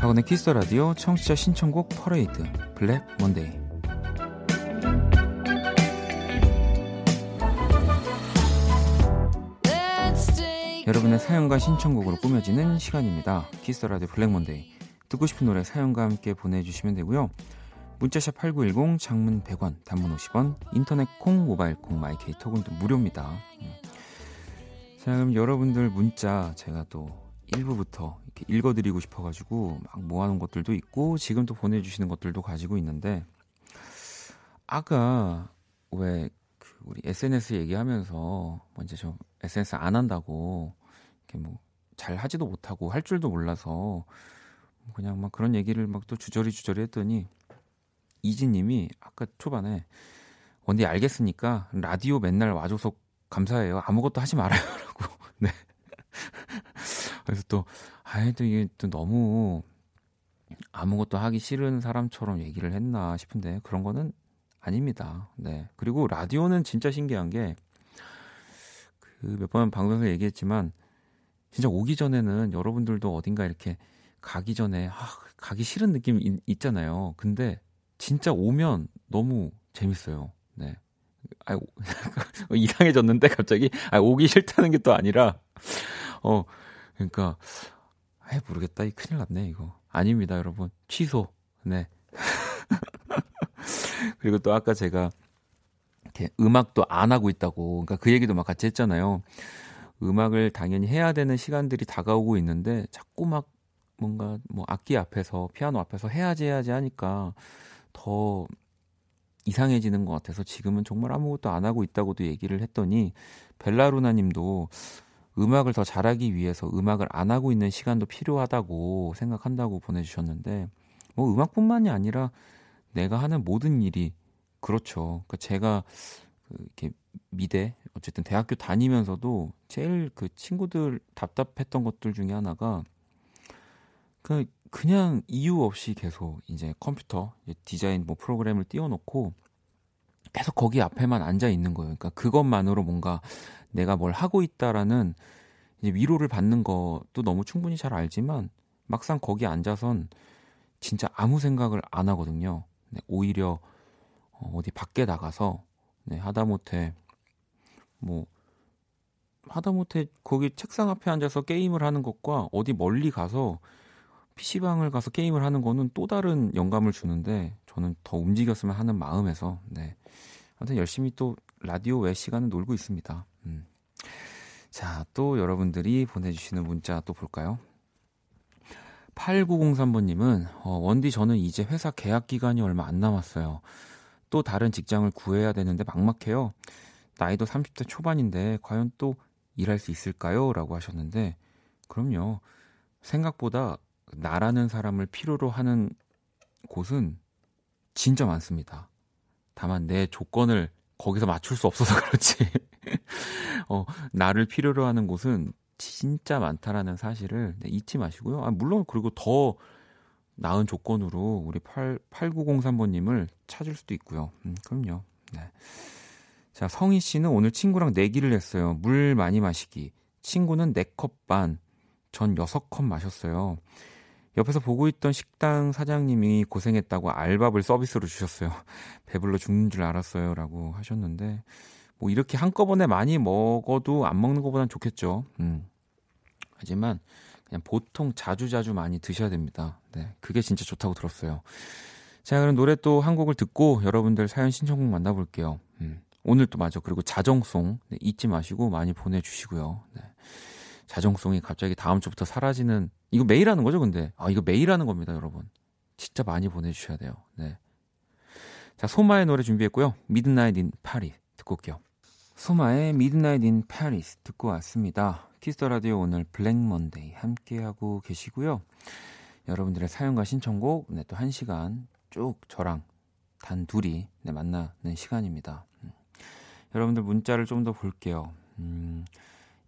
박원의 키스 라디오 청취자 신청곡 퍼레이드 블랙 먼데이 여러분의 사연과 신청곡으로 꾸며지는 시간입니다. 키스 라디오 블랙 먼데이 듣고 싶은 노래 사연과 함께 보내주시면 되고요. 문자샵 8910 장문 100원 단문 50원 인터넷 콩 모바일 콩 마이케이 톡은 또 무료입니다. 음. 자 그럼 여러분들 문자 제가 또 1부부터 이렇게 읽어드리고 싶어가지고 막 모아놓은 것들도 있고 지금 또 보내주시는 것들도 가지고 있는데 아까 왜 그 우리 SNS 얘기하면서 뭐 이제 저 SNS 안 한다고 이렇게 뭐 잘 하지도 못하고 할 줄도 몰라서 그냥 막 그런 얘기를 막 또 주저리 주저리 했더니 이지님이 아까 초반에 원디 알겠으니까 라디오 맨날 와줘서 감사해요. 아무것도 하지 말아요라고. 네. 그래서 또 아예 또 이게 또 너무 아무것도 하기 싫은 사람처럼 얘기를 했나 싶은데 그런 거는 아닙니다. 네. 그리고 라디오는 진짜 신기한 게 그 몇 번 방송에서 얘기했지만 진짜 오기 전에는 여러분들도 어딘가 이렇게 가기 전에 아, 가기 싫은 느낌 이, 있잖아요. 근데 진짜 오면 너무 재밌어요. 네. 아, 이상해졌는데 갑자기 아, 오기 싫다는 게 또 아니라 어 그러니까 아 모르겠다. 이 큰일 났네 이거. 아닙니다, 여러분. 취소. 네. 그리고 또 아까 제가 이렇게 음악도 안 하고 있다고. 그러니까 그 얘기도 막 같이 했잖아요. 음악을 당연히 해야 되는 시간들이 다가오고 있는데 자꾸 막 뭔가 뭐 악기 앞에서 피아노 앞에서 해야지 해야지 하니까 더 이상해지는 것 같아서 지금은 정말 아무것도 안 하고 있다고도 얘기를 했더니 벨라루나 님도 음악을 더 잘하기 위해서 음악을 안 하고 있는 시간도 필요하다고 생각한다고 보내주셨는데 뭐 음악뿐만이 아니라 내가 하는 모든 일이 그렇죠. 그러니까 제가 그 이렇게 미대 어쨌든 대학교 다니면서도 제일 그 친구들 답답했던 것들 중에 하나가 그 그냥 이유 없이 계속 이제 컴퓨터 디자인 뭐 프로그램을 띄워놓고 계속 거기 앞에만 앉아 있는 거예요. 그러니까 그것만으로 뭔가 내가 뭘 하고 있다라는 위로를 받는 것도 너무 충분히 잘 알지만 막상 거기 앉아선 진짜 아무 생각을 안 하거든요. 네, 오히려 어, 어디 밖에 나가서 네, 하다못해 뭐 하다못해 거기 책상 앞에 앉아서 게임을 하는 것과 어디 멀리 가서 PC방을 가서 게임을 하는 거는 또 다른 영감을 주는데 저는 더 움직였으면 하는 마음에서 네. 아무튼 열심히 또 라디오 외 시간을 놀고 있습니다. 음. 자, 또 여러분들이 보내주시는 문자 또 볼까요? 8903번님은, 어, 원디 저는 이제 회사 계약 기간이 얼마 안 남았어요. 또 다른 직장을 구해야 되는데 막막해요. 나이도 30대 초반인데 과연 또 일할 수 있을까요? 라고 하셨는데, 그럼요. 생각보다 나라는 사람을 필요로 하는 곳은 진짜 많습니다. 다만 내 조건을 거기서 맞출 수 없어서 그렇지. 어, 나를 필요로 하는 곳은 진짜 많다라는 사실을 네, 잊지 마시고요. 아, 물론 그리고 더 나은 조건으로 우리 8, 8903번님을 찾을 수도 있고요. 음, 그럼요. 네. 자, 성희 씨는 오늘 친구랑 내기를 했어요. 물 많이 마시기. 친구는 4컵 반, 전 6컵 마셨어요. 옆에서 보고 있던 식당 사장님이 고생했다고 알밥을 서비스로 주셨어요. 배불러 죽는 줄 알았어요. 라고 하셨는데, 뭐 이렇게 한꺼번에 많이 먹어도 안 먹는 것보단 좋겠죠. 음. 하지만 그냥 보통 자주자주 많이 드셔야 됩니다. 네. 그게 진짜 좋다고 들었어요. 자, 그럼 노래 또 한 곡을 듣고 여러분들 사연 신청곡 만나볼게요. 음. 오늘 또 맞아. 그리고 자정송 네, 잊지 마시고 많이 보내주시고요. 네. 자정송이 갑자기 다음 주부터 사라지는 이거 매일 하는 거죠, 근데 아 이거 매일 하는 겁니다, 여러분. 진짜 많이 보내 주셔야 돼요. 네. 자 소마의 노래 준비했고요. Midnight in Paris 듣고 올게요. 소마의 Midnight in Paris 듣고 왔습니다. 키스 더 라디오 오늘 블랙 먼데이 함께 하고 계시고요. 여러분들의 사연과 신청곡 네, 또 한 시간 쭉 저랑 단 둘이 네, 만나는 시간입니다. 음. 여러분들 문자를 좀 더 볼게요. 음,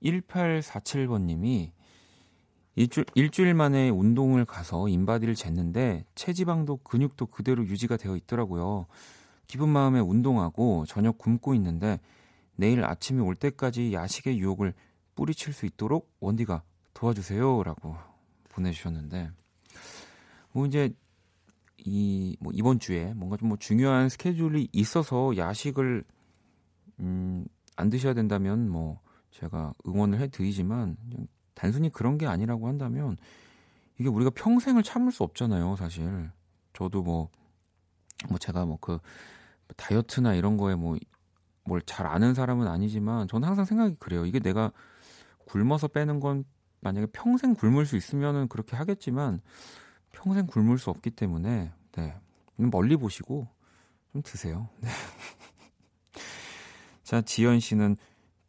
1847번님이 일주, 일주일 만에 운동을 가서 인바디를 쟀는데 체지방도 근육도 그대로 유지가 되어 있더라고요. 기분 마음에 운동하고 저녁 굶고 있는데 내일 아침이 올 때까지 야식의 유혹을 뿌리칠 수 있도록 원디가 도와주세요라고 보내주셨는데 뭐 이제 이 뭐 이번 주에 뭔가 좀 뭐 중요한 스케줄이 있어서 야식을 음, 안 드셔야 된다면 뭐 제가 응원을 해드리지만 단순히 그런 게 아니라고 한다면 이게 우리가 평생을 참을 수 없잖아요, 사실. 저도 뭐, 뭐 제가 뭐 그 다이어트나 이런 거에 뭐 뭘 잘 아는 사람은 아니지만 저는 항상 생각이 그래요. 이게 내가 굶어서 빼는 건 만약에 평생 굶을 수 있으면은 그렇게 하겠지만 평생 굶을 수 없기 때문에 네. 멀리 보시고 좀 드세요. 네. 자, 지연 씨는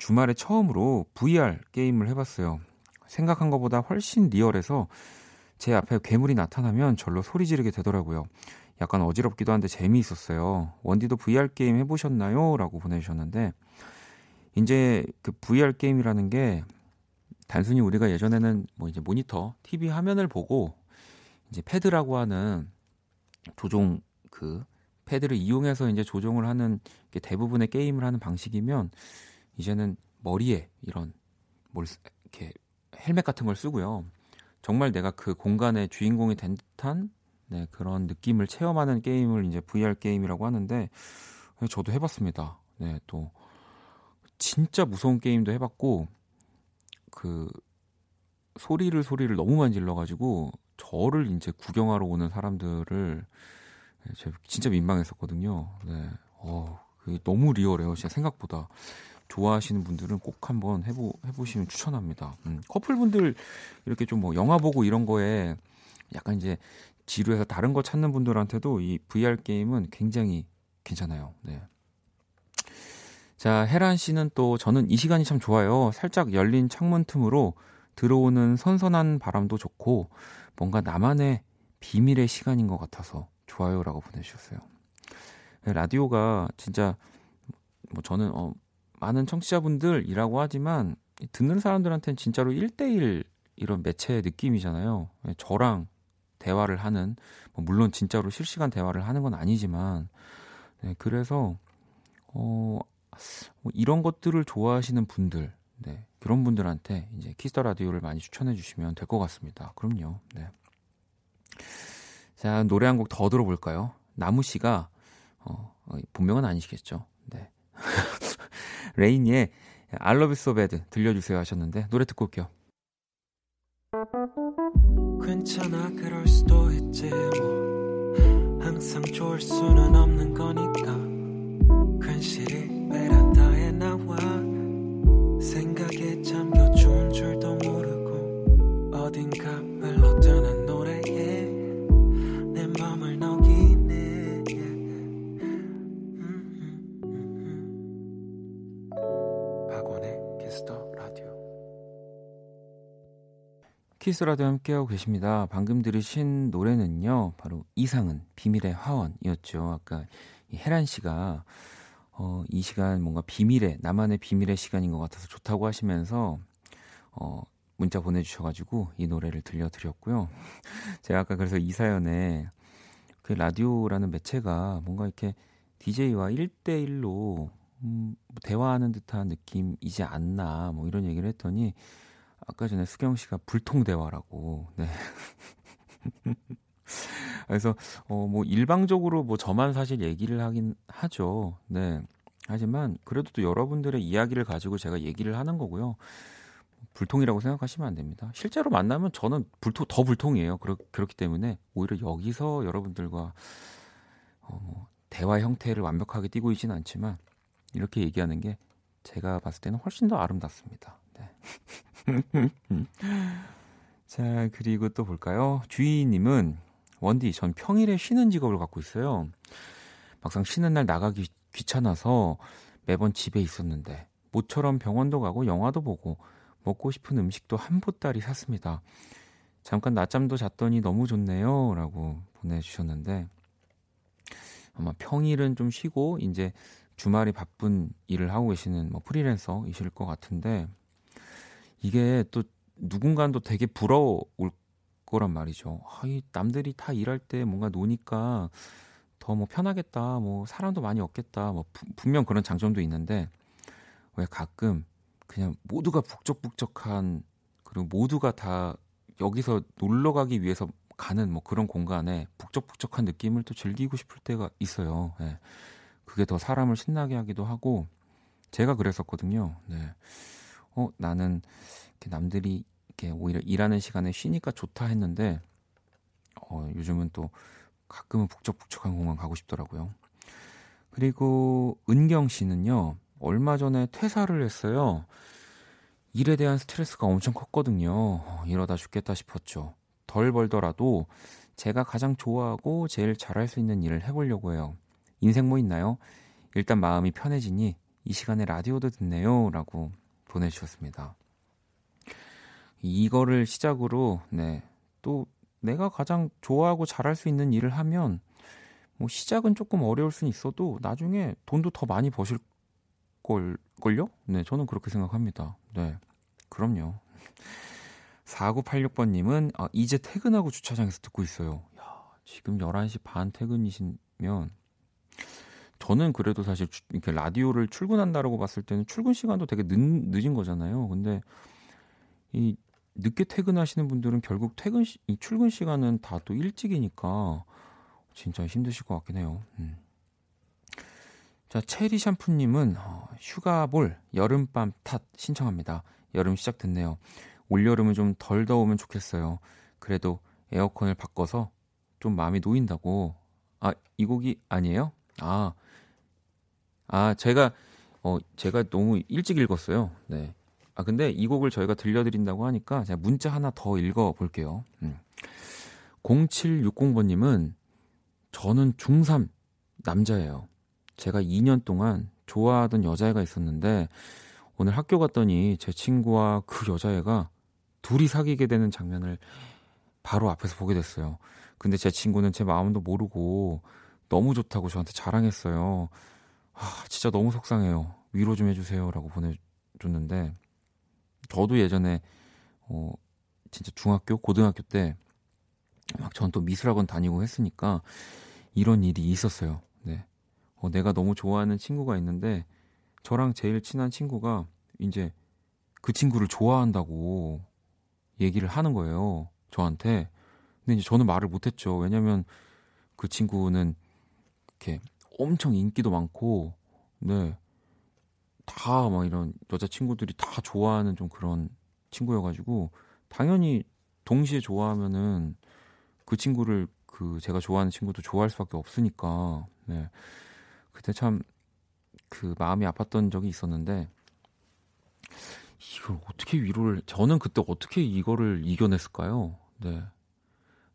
주말에 처음으로 VR 게임을 해봤어요. 생각한 것보다 훨씬 리얼해서 제 앞에 괴물이 나타나면 절로 소리 지르게 되더라고요. 약간 어지럽기도 한데 재미있었어요. 원디도 VR 게임 해보셨나요? 라고 보내주셨는데, 이제 그 VR 게임이라는 게 단순히 우리가 예전에는 뭐 이제 모니터, TV 화면을 보고 이제 패드라고 하는 조종 그 패드를 이용해서 이제 조종을 하는 게 대부분의 게임을 하는 방식이면 이제는 머리에 이런 뭘 이렇게 헬멧 같은 걸 쓰고요. 정말 내가 그 공간의 주인공이 된 듯한 네, 그런 느낌을 체험하는 게임을 이제 VR 게임이라고 하는데 저도 해봤습니다. 네, 또 진짜 무서운 게임도 해봤고 그 소리를 소리를 너무 많이 질러가지고 저를 이제 구경하러 오는 사람들을 네, 진짜 민망했었거든요. 네, 어, 그게 너무 리얼해요. 진짜 생각보다. 좋아하시는 분들은 꼭 한번 해보, 해보시면 추천합니다. 음, 커플분들 이렇게 좀 뭐 영화 보고 이런 거에 약간 이제 지루해서 다른 거 찾는 분들한테도 이 VR 게임은 굉장히 괜찮아요. 네. 자, 혜란 씨는 또 저는 이 시간이 참 좋아요. 살짝 열린 창문 틈으로 들어오는 선선한 바람도 좋고 뭔가 나만의 비밀의 시간인 것 같아서 좋아요라고 보내주셨어요. 네, 라디오가 진짜 뭐 저는 어 많은 청취자분들이라고 하지만 듣는 사람들한테는 진짜로 1대1 이런 매체의 느낌이잖아요. 예, 저랑 대화를 하는 뭐 물론 진짜로 실시간 대화를 하는 건 아니지만 네, 그래서 어, 뭐 이런 것들을 좋아하시는 분들 네, 그런 분들한테 이제 키스 더 라디오를 많이 추천해 주시면 될 것 같습니다. 그럼요. 네. 자 노래 한 곡 더 들어볼까요? 나무 씨가 어, 어 본명은 아니시겠죠? 네. 레이니의 I Love You So Bad 들려주세요 하셨는데 노래 듣고 올게요. 괜찮아 그럴 수도 있지 뭐. 항상 좋을 수는 없는 거니까. 괜시리 베란다에 나와. 생각에 잠겨 좋은 줄도 모르고 어딘가 흘러 키스 라도 함께하고 계십니다. 방금 들으신 노래는요, 바로 이상은 비밀의 화원이었죠. 아까 혜란 씨가 어, 이 시간 뭔가 비밀의 나만의 비밀의 시간인 것 같아서 좋다고 하시면서 어, 문자 보내주셔가지고 이 노래를 들려드렸고요. 제가 아까 그래서 이 사연에 그 라디오라는 매체가 뭔가 이렇게 DJ와 1대1로 음, 뭐 대화하는 듯한 느낌이지 않나 뭐 이런 얘기를 했더니 아까 전에 수경 씨가 불통 대화라고. 네. 그래서 어 뭐 일방적으로 뭐 저만 사실 얘기를 하긴 하죠. 네. 하지만 그래도 또 여러분들의 이야기를 가지고 제가 얘기를 하는 거고요. 불통이라고 생각하시면 안 됩니다. 실제로 만나면 저는 불통 더 불통이에요. 그렇, 그렇기 때문에 오히려 여기서 여러분들과 어, 뭐 대화 형태를 완벽하게 띄고 있지는 않지만 이렇게 얘기하는 게 제가 봤을 때는 훨씬 더 아름답습니다. 네. 자, 그리고 또 볼까요? 주희님은 원디, 전 평일에 쉬는 직업을 갖고 있어요. 막상 쉬는 날 나가기 귀찮아서 매번 집에 있었는데 모처럼 병원도 가고 영화도 보고 먹고 싶은 음식도 한 보따리 샀습니다. 잠깐 낮잠도 잤더니 너무 좋네요. 라고 보내주셨는데 아마 평일은 좀 쉬고 이제 주말이 바쁜 일을 하고 계시는 뭐 프리랜서이실 것 같은데 이게 또 누군가는 또 되게 부러울 거란 말이죠. 아, 이 남들이 다 일할 때 뭔가 노니까 더 뭐 편하겠다, 뭐 사람도 많이 없겠다, 뭐 부, 분명 그런 장점도 있는데 왜 가끔 그냥 모두가 북적북적한 그리고 모두가 다 여기서 놀러 가기 위해서 가는 뭐 그런 공간에 북적북적한 느낌을 또 즐기고 싶을 때가 있어요. 네. 그게 더 사람을 신나게 하기도 하고 제가 그랬었거든요. 네. 어, 나는 이렇게 남들이 이렇게 오히려 일하는 시간에 쉬니까 좋다 했는데 어, 요즘은 또 가끔은 북적북적한 공간 가고 싶더라고요. 그리고 은경 씨는요. 얼마 전에 퇴사를 했어요. 일에 대한 스트레스가 엄청 컸거든요. 어, 이러다 죽겠다 싶었죠. 덜 벌더라도 제가 가장 좋아하고 제일 잘할 수 있는 일을 해보려고 해요. 인생 뭐 있나요? 일단 마음이 편해지니 이 시간에 라디오도 듣네요. 라고 보내주셨습니다. 이거를 시작으로, 네. 또 내가 가장 좋아하고 잘할 수 있는 일을 하면 뭐 시작은 조금 어려울 수는 있어도 나중에 돈도 더 많이 버실 걸, 걸요? 네, 저는 그렇게 생각합니다. 네. 그럼요. 4986번 님은 아, 이제 퇴근하고 주차장에서 듣고 있어요. 야, 지금 11시 반 퇴근이시면 저는 그래도 사실 이렇게 라디오를 출근한다라고 봤을 때는 출근 시간도 되게 늦, 늦은 거잖아요. 근데 이 늦게 퇴근하시는 분들은 결국 퇴근 시, 이 출근 시간은 다 또 일찍이니까 진짜 힘드실 것 같긴 해요. 음. 자, 체리 샴푸님은 어, 휴가볼 여름밤 탓 신청합니다. 여름 시작 됐네요. 올여름은 좀 덜 더우면 좋겠어요. 그래도 에어컨을 바꿔서 좀 마음이 놓인다고. 아, 이 곡이 아니에요? 아, 아, 제가, 어, 제가 너무 일찍 읽었어요. 네. 아, 근데 이 곡을 저희가 들려드린다고 하니까 제가 문자 하나 더 읽어볼게요. 음. 0760번님은 저는 중3 남자예요. 제가 2년 동안 좋아하던 여자애가 있었는데 오늘 학교 갔더니 제 친구와 그 여자애가 둘이 사귀게 되는 장면을 바로 앞에서 보게 됐어요. 근데 제 친구는 제 마음도 모르고 너무 좋다고 저한테 자랑했어요. 아, 진짜 너무 속상해요. 위로 좀 해주세요라고 보내줬는데 저도 예전에 어 진짜 중학교 고등학교 때 막 전 또 미술학원 다니고 했으니까 이런 일이 있었어요. 네. 어, 내가 너무 좋아하는 친구가 있는데 저랑 제일 친한 친구가 이제 그 친구를 좋아한다고 얘기를 하는 거예요. 저한테. 근데 이제 저는 말을 못했죠. 왜냐면 그 친구는 이렇게 엄청 인기도 많고, 네. 다 막 이런 여자 친구들이 다 좋아하는 좀 그런 친구여가지고, 당연히 동시에 좋아하면은 그 친구를 그 제가 좋아하는 친구도 좋아할 수밖에 없으니까, 네. 그때 참 그 마음이 아팠던 적이 있었는데, 이걸 어떻게 위로를, 저는 그때 어떻게 이거를 이겨냈을까요? 네.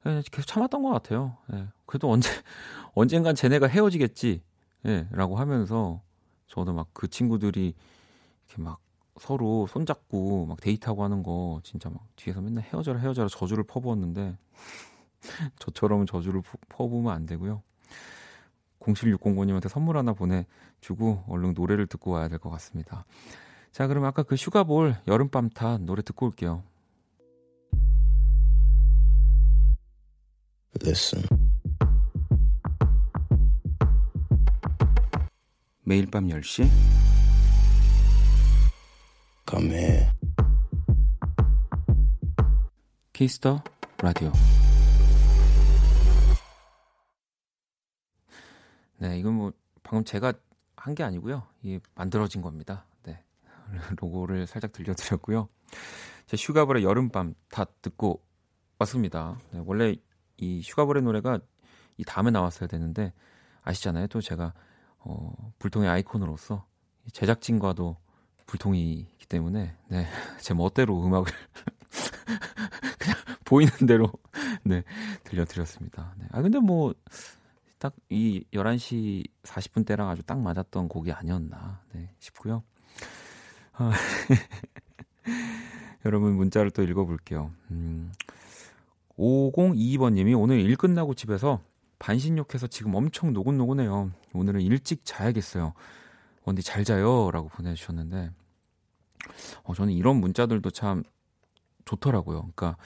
네, 계속 참았던 것 같아요. 네. 그래도 언제, 언젠간 쟤네가 헤어지겠지. 예, 라고 하면서 저도 막 그 친구들이 이렇게 막 서로 손잡고 막 데이트하고 하는 거 진짜 막 뒤에서 맨날 헤어져라 헤어져라 저주를 퍼부었는데 저처럼 저주를 퍼부으면 안 되고요. 0760번님한테 선물 하나 보내주고 얼른 노래를 듣고 와야 될 것 같습니다. 자, 그럼 아까 그 슈가볼 여름밤 탓 노래 듣고 올게요. Listen. 매일 밤 10시 Come here. 키스 더 라디오 네, 이건 뭐 방금 제가 한 게 아니고요. 이 만들어진 겁니다. 네. 로고를 살짝 들려드렸고요. 제 슈가볼의 여름밤 다 듣고 왔습니다. 네, 원래 이 슈가볼의 노래가 이 다음에 나왔어야 되는데 아시잖아요. 또 제가 어, 불통의 아이콘으로서 제작진과도 불통이기 때문에 네, 제 멋대로 음악을 그냥 보이는 대로 네, 들려드렸습니다. 네. 아 근데 뭐 딱 이 11시 40분 때랑 아주 딱 맞았던 곡이 아니었나 네, 싶고요. 아, 여러분 문자를 또 읽어볼게요. 음, 5022번님이 오늘 일 끝나고 집에서 반신욕해서 지금 엄청 노곤노곤해요. 오늘은 일찍 자야겠어요. 언니 잘 자요. 라고 보내주셨는데, 어, 저는 이런 문자들도 참 좋더라고요. 그러니까,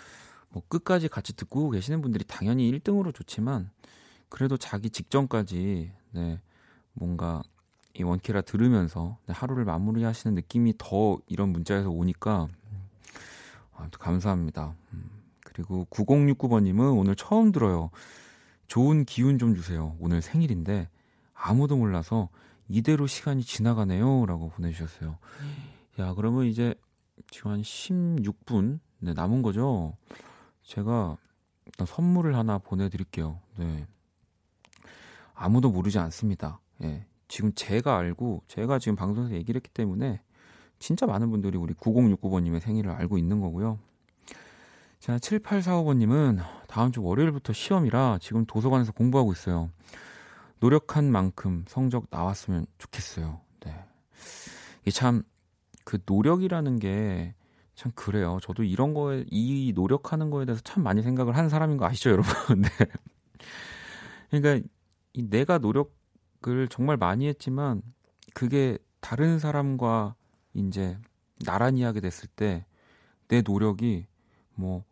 뭐 끝까지 같이 듣고 계시는 분들이 당연히 1등으로 좋지만, 그래도 자기 직전까지, 네, 뭔가 이 원키라 들으면서 네, 하루를 마무리하시는 느낌이 더 이런 문자에서 오니까, 아, 감사합니다. 음, 그리고 9069번님은 오늘 처음 들어요. 좋은 기운 좀 주세요. 오늘 생일인데 아무도 몰라서 이대로 시간이 지나가네요. 라고 보내주셨어요. 야, 그러면 이제 지금 한 16분, 네, 남은 거죠. 제가 일단 선물을 하나 보내드릴게요. 네. 아무도 모르지 않습니다. 예. 지금 제가 알고, 제가 지금 방송에서 얘기를 했기 때문에 진짜 많은 분들이 우리 9069번님의 생일을 알고 있는 거고요. 자, 7845번님은 다음 주 월요일부터 시험이라 지금 도서관에서 공부하고 있어요. 노력한 만큼 성적 나왔으면 좋겠어요. 네. 이게 참, 그 노력이라는 게 참 그래요. 저도 이런 거에, 이 노력하는 거에 대해서 참 많이 생각을 하는 사람인 거 아시죠, 여러분? 네. 그러니까 이 내가 노력을 정말 많이 했지만 그게 다른 사람과 이제 나란히 하게 됐을 때 내 노력이 뭐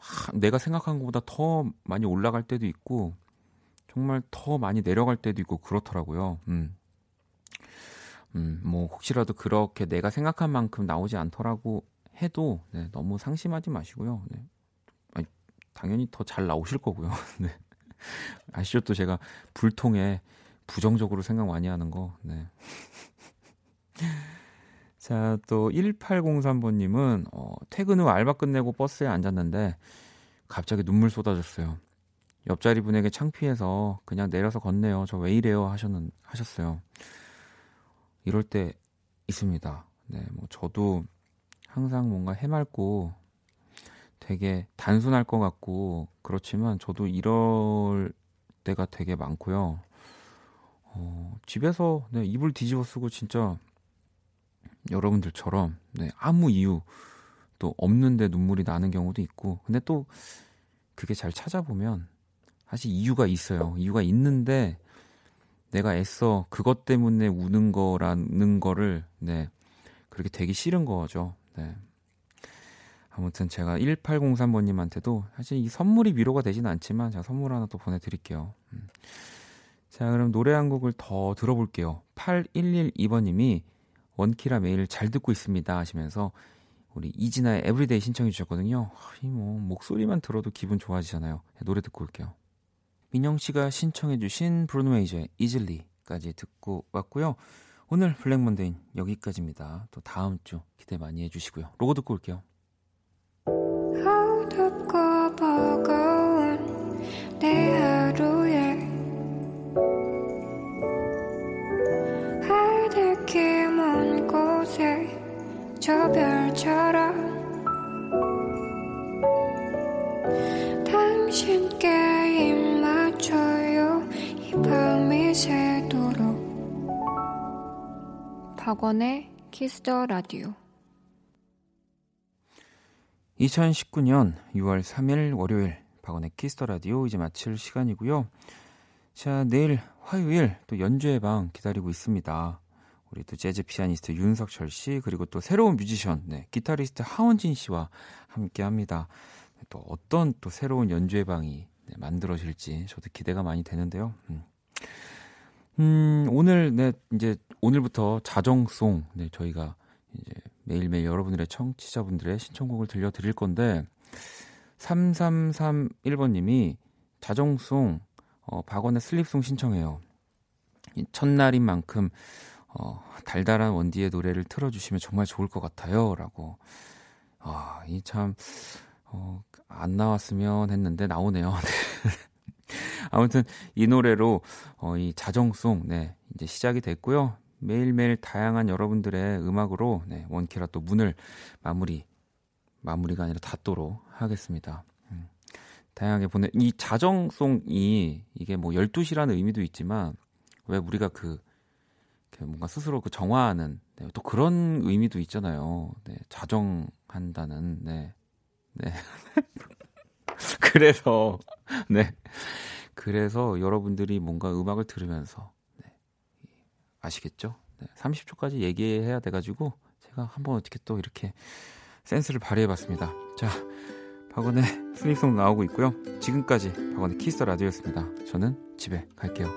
하, 내가 생각한 것보다 더 많이 올라갈 때도 있고 정말 더 많이 내려갈 때도 있고 그렇더라고요. 음. 음, 뭐 혹시라도 그렇게 내가 생각한 만큼 나오지 않더라고 해도 네, 너무 상심하지 마시고요. 네. 아니, 당연히 더 잘 나오실 거고요. 네. 아시죠? 또 제가 불통에 부정적으로 생각 많이 하는 거. 네. 자, 또 1803번님은 어, 퇴근 후 알바 끝내고 버스에 앉았는데 갑자기 눈물 쏟아졌어요. 옆자리 분에게 창피해서 그냥 내려서 걷네요. 저 왜 이래요? 하셨는, 하셨어요. 이럴 때 있습니다. 네, 뭐 저도 항상 뭔가 해맑고 되게 단순할 것 같고 그렇지만 저도 이럴 때가 되게 많고요. 어, 집에서 네, 이불 뒤집어 쓰고 진짜 여러분들처럼 네, 아무 이유 또 없는데 눈물이 나는 경우도 있고 근데 또 그게 잘 찾아보면 사실 이유가 있어요. 이유가 있는데 내가 애써 그것 때문에 우는 거라는 거를 네 그렇게 되기 싫은 거죠. 네. 아무튼 제가 1803번님한테도 사실 이 선물이 위로가 되진 않지만 제가 선물 하나 또 보내드릴게요. 음. 자, 그럼 노래 한 곡을 더 들어볼게요. 8112번님이 원키라 매일 잘 듣고 있습니다 하시면서 우리 이진아의 Everyday 신청해 주셨거든요. 뭐 목소리만 들어도 기분 좋아지잖아요. 네, 노래 듣고 올게요. 민영 씨가 신청해 주신 브루노 메이저의 Easily까지 듣고 왔고요. 오늘 블랙 먼데인 여기까지입니다. 또 다음 주 기대 많이 해주시고요. 로고 듣고 올게요. 내 저 별처럼 당신께 입 맞춰요 이 밤이 새도록 박원의 키스 더 라디오 2019년 6월 3일 월요일 박원의 키스 더 라디오 이제 마칠 시간이고요. 자, 내일 화요일 또 연주회 방 기다리고 있습니다. 우리 또 재즈 피아니스트 윤석철 씨 그리고 또 새로운 뮤지션 네, 기타리스트 하원진 씨와 함께 합니다. 또 어떤 또 새로운 연주회 방이 네, 만들어질지 저도 기대가 많이 되는데요. 음. 음, 오늘 네 이제 오늘부터 자정송 네 저희가 이제 매일매일 여러분들의 청취자분들의 신청곡을 들려 드릴 건데 3331번 님이 자정송 어, 박원의 슬립송 신청해요. 첫날인 만큼 어, 달달한 원디의 노래를 틀어주시면 정말 좋을 것 같아요. 라고. 아, 이 참, 어, 안 나왔으면 했는데 나오네요. 아무튼 이 노래로 어, 이 자정송, 네, 이제 시작이 됐고요. 매일매일 다양한 여러분들의 음악으로 네, 원키라 또 문을 마무리 마무리가 아니라 닫도록 하겠습니다. 음. 다양하게 보내 이 자정송이 이게 뭐 12시라는 의미도 있지만 왜 우리가 그, 그 뭔가 스스로 그 정화하는 네, 또 그런 의미도 있잖아요. 네, 자정한다는 네. 네. 그래서 네. 그래서 여러분들이 뭔가 음악을 들으면서 아시겠죠? 네, 30초까지 얘기해야 돼 가지고 제가 한번 어떻게 또 이렇게 센스를 발휘해 봤습니다. 자, 박원의 스니송 나오고 있고요. 지금까지 박원의 키스 라디오였습니다. 저는 집에 갈게요.